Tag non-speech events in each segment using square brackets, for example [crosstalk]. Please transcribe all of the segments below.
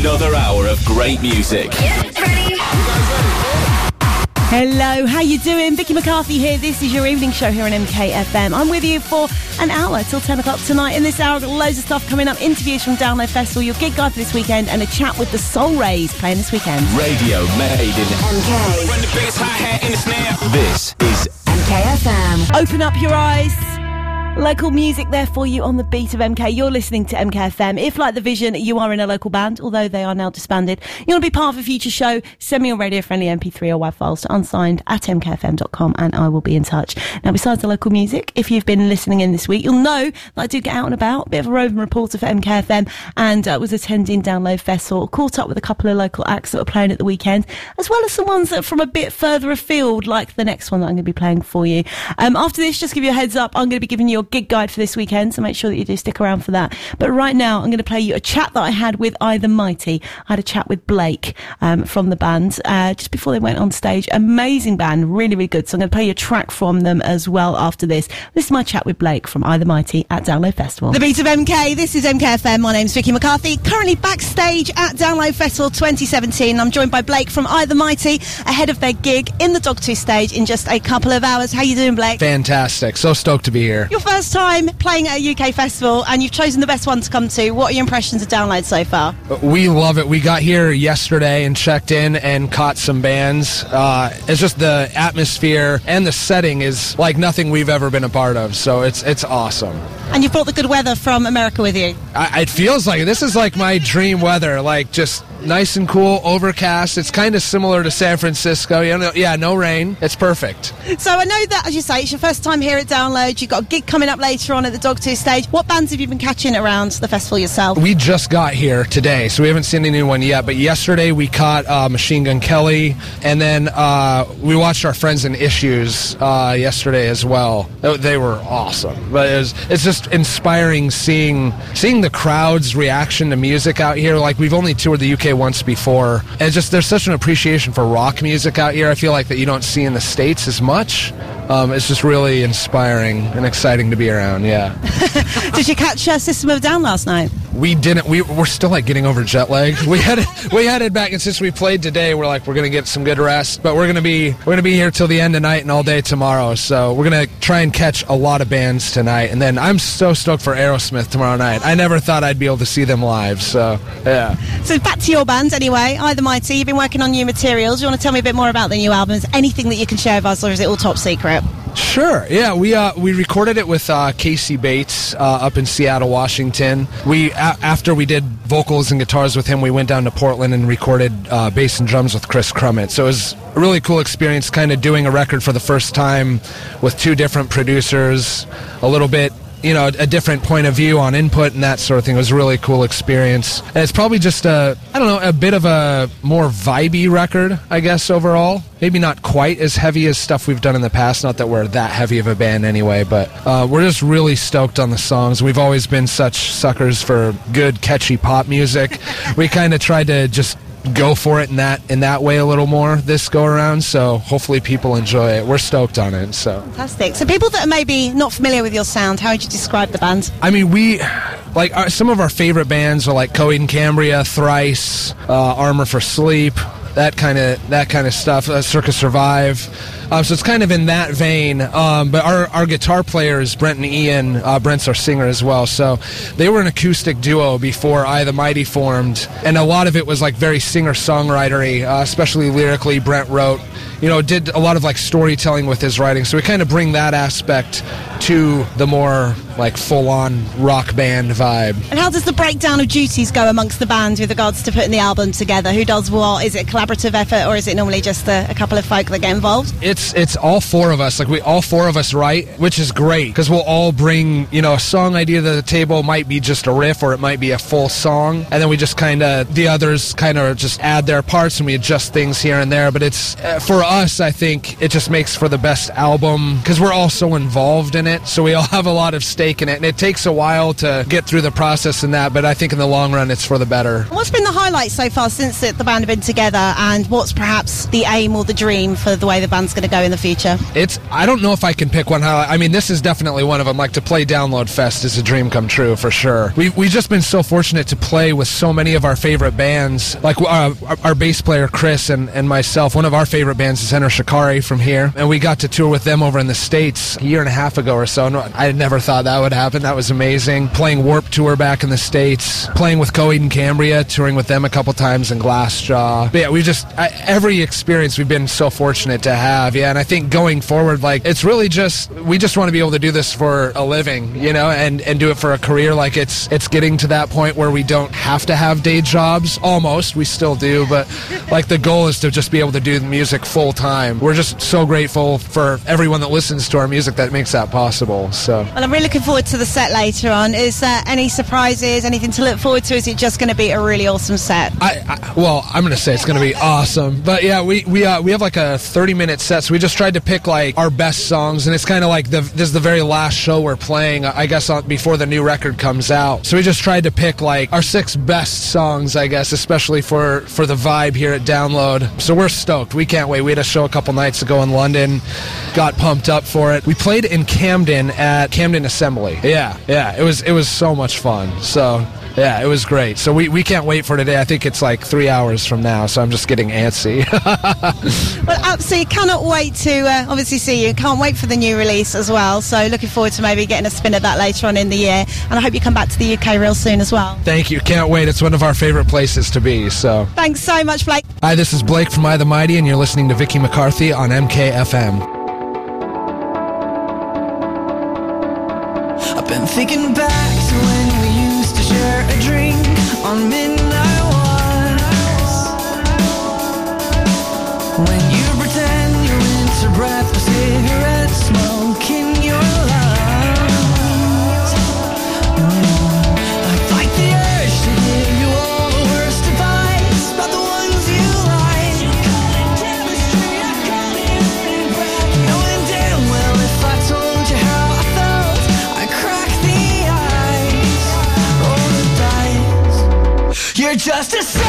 Another hour of great music. Hello, how you doing? Vicky McCarthy here. This is your evening show here on MKFM. I'm with you for an hour till 10 o'clock tonight. In this hour, I've got loads of stuff coming up. Interviews from Download Festival, your gig guide for this weekend, and a chat with the Soul Rays playing this weekend. Radio made in MK. Run the bass, hi-hat, and the snare. This is MKFM. Open up your eyes. Local music there for you on the beat of MK. You're listening to MKFM. If, like The Vision, you are in a local band, although they are now disbanded, you want to be part of a future show, send me your radio friendly MP3 or WAV files to unsigned at mkfm.com and I will be in touch. Now, besides the local music, if you've been listening in this week, you'll know that I do get out and about, a bit of a roving reporter for MKFM and uh, was attending Download Festival, caught up with a couple of local acts that were playing at the weekend, as well as some ones that are from a bit further afield, like the next one that I'm going to be playing for you. Um, after this, just give you a heads up, I'm going to be giving you a gig guide for this weekend, so make sure that you do stick around for that. But right now, I'm going to play you a chat that I had with I the Mighty. I had a chat with Blake um, from the band uh, just before they went on stage. Amazing band, really, really good. So I'm going to play you a track from them as well after this. This is my chat with Blake from I the Mighty at Download Festival. The beat of MK. This is MKFM. My name's Vicky McCarthy. Currently backstage at Download Festival 2017. I'm joined by Blake from I the Mighty ahead of their gig in the Dogtooth stage in just a couple of hours. How you doing, Blake? Fantastic. So stoked to be here. Your first time playing at a UK festival and you've chosen the best one to come to. What are your impressions of Download so far? We love it. We got here yesterday and checked in and caught some bands. Uh, it's just the atmosphere and the setting is like nothing we've ever been a part of. So it's it's awesome. And you've brought the good weather from America with you. I, it feels like this is like my dream weather. Like just nice and cool, overcast. It's kind of similar to San Francisco. You know, yeah, no rain. It's perfect. So I know that, as you say, it's your first time here at Download. You've got a gig coming up later on at the Dogtooth stage. What bands have you been catching around the festival yourself? We just got here today, so we haven't seen anyone yet. But yesterday we caught uh, Machine Gun Kelly, and then uh, we watched our friends in Issues uh, yesterday as well. They were awesome. But it was, it's just inspiring seeing seeing the crowd's reaction to music out here. Like we've only toured the UK once before, and just there's such an appreciation for rock music out here. I feel like that you don't see in the states as much. Um, it's just really inspiring and exciting to be around. Yeah. [laughs] Did you catch uh, System of Down last night? We didn't we, we're still like getting over jet lag [laughs] we headed we headed back and since we played today we're like we're gonna get some good rest but we're gonna be we're gonna be here till the end of night and all day tomorrow so we're gonna try and catch a lot of bands tonight and then i'm so stoked for aerosmith tomorrow night i never thought i'd be able to see them live so yeah So back to your band anyway, I the Mighty. You've been working on new materials. Do you want to tell me a bit more about the new albums? Anything that you can share with us, or is it all top secret? Sure. Yeah, we uh, we recorded it with uh, Casey Bates uh, up in Seattle, Washington. We a- after we did vocals and guitars with him, we went down to Portland and recorded uh, bass and drums with Chris Crummett. So it was a really cool experience, kind of doing a record for the first time with two different producers, a little bit. You know, a different point of view on input and that sort of thing. It was a really cool experience. And it's probably just a, I don't know, a bit of a more vibey record, I guess, overall. Maybe not quite as heavy as stuff we've done in the past. Not that we're that heavy of a band anyway, but uh, we're just really stoked on the songs. We've always been such suckers for good, catchy pop music. [laughs] we kind of tried to just go for it in that in that way a little more this go around. So hopefully people enjoy it. We're stoked on it. So. Fantastic. So people that are maybe not familiar with your sound, how would you describe the band? I mean, we like our, some of our favorite bands are like Coheed and Cambria, Thrice, uh, Armor for Sleep, that kind of that kind of stuff. Uh, Circa Survive. Um, so it's kind of in that vein. Um, but our, our guitar player is Brent and Ian. Uh, Brent's our singer as well. So they were an acoustic duo before I the Mighty formed, and a lot of it was like very singer songwritery, uh, especially lyrically. Brent wrote, you know, did a lot of like storytelling with his writing. So we kind of bring that aspect to the more like full on rock band vibe. And how does the breakdown of duties go amongst the band with regards to putting the album together? Who does what? Is it a collaborative effort, or is it normally just a, a couple of folk that get involved? It's it's all four of us. Like we all four of us write, which is great because we'll all bring you know a song idea to the table. Might be just a riff or it might be a full song, and then we just kind of the others kind of just add their parts and we adjust things here and there. But it's uh, for us, I think it just makes for the best album because we're all so involved in it. So we all [laughs] have a lot of stake in it. And it takes a while to get through the process and that, but I think in the long run, it's for the better. What's been the highlight so far since the band have been together, and what's perhaps the aim or the dream for the way the band's going to go in the future? It's I don't know if I can pick one highlight. I mean, this is definitely one of them. Like to play Download Fest is a dream come true for sure. We've we've just been so fortunate to play with so many of our favorite bands. Like uh, our, our bass player Chris and, and myself. One of our favorite bands is Enter Shikari from here, and we got to tour with them over in the states a year and a half ago or so. I never thought that would happen. That was amazing. Playing Warped Tour back in the states, playing with Coheed and Cambria, touring with them a couple times in Glassjaw. But yeah, we just I, every experience we've been so fortunate to have. Yeah, and I think going forward, like it's really just we just want to be able to do this for a living, you know, and and do it for a career. Like it's it's getting to that point where we don't have to have day jobs. Almost, we still do, but like the goal is to just be able to do the music full time. We're just so grateful for everyone that listens to our music that makes that possible. So. Well, I'm really looking forward to the set later on. Is there any surprises? Anything to look forward to? Is it just going to be a really awesome set? I, I well, I'm going to say it's going to be awesome. But yeah, we we uh, we have like a 30 minute set, so we just tried to pick like our best songs, and it's kind of like the this is the very last show we're playing, I guess, on, before the new record comes out. So we just tried to pick like our six best songs, I guess, especially for for the vibe here at Download. So we're stoked. We can't wait. We a show a couple nights ago in London, got pumped up for it. We played in Camden at Camden Assembly. Yeah, yeah, it was it was so much fun. So yeah, it was great. So we, we can't wait for today. I think it's like three hours from now, so I'm just getting antsy. [laughs] well, absolutely cannot wait to uh, obviously see you. Can't wait for the new release as well. So looking forward to maybe getting a spin of that later on in the year. And I hope you come back to the UK real soon as well. Thank you. Can't wait. It's one of our favorite places to be. So thanks so much, Blake. Hi, this is Blake from I the Mighty, and you're listening to Vicky McCarthy on MKFM. I've been thinking back to when on midnight just a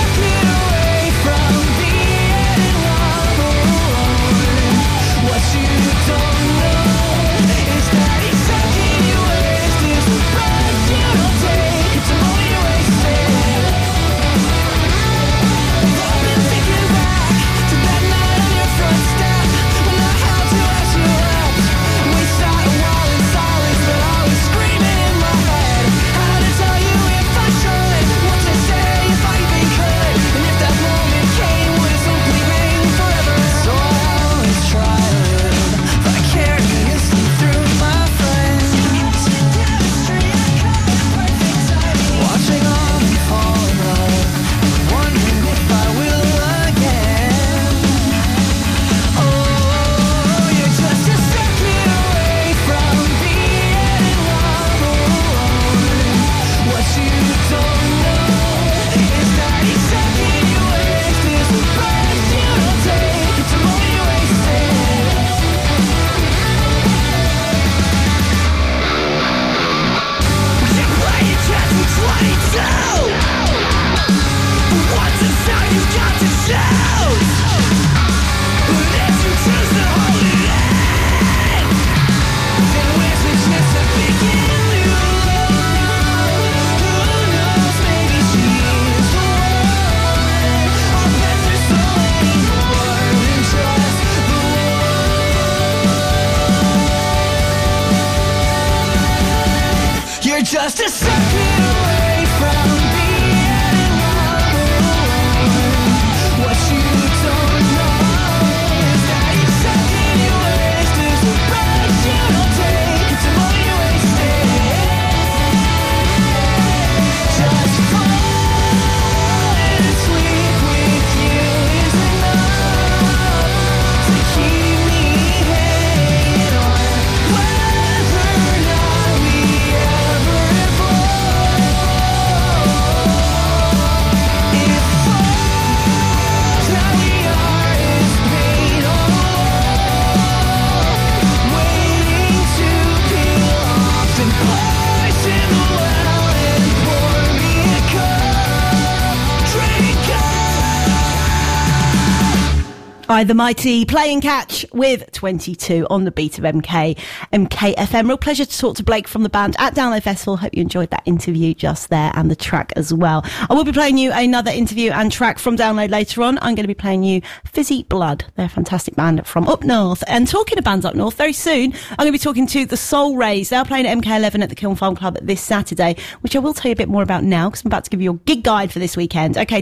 I, the mighty, playing catch with 22 on the beat of MK, MKFM. Real pleasure to talk to Blake from the band at Download Festival. Hope you enjoyed that interview just there and the track as well. I will be playing you another interview and track from Download later on. I'm going to be playing you Fizzy Blood. They're a fantastic band from up north. And talking of bands up north, very soon I'm going to be talking to the Soul Rays. They're playing at MK11 at the Kiln Farm Club this Saturday, which I will tell you a bit more about now because I'm about to give you a gig guide for this weekend. Okay,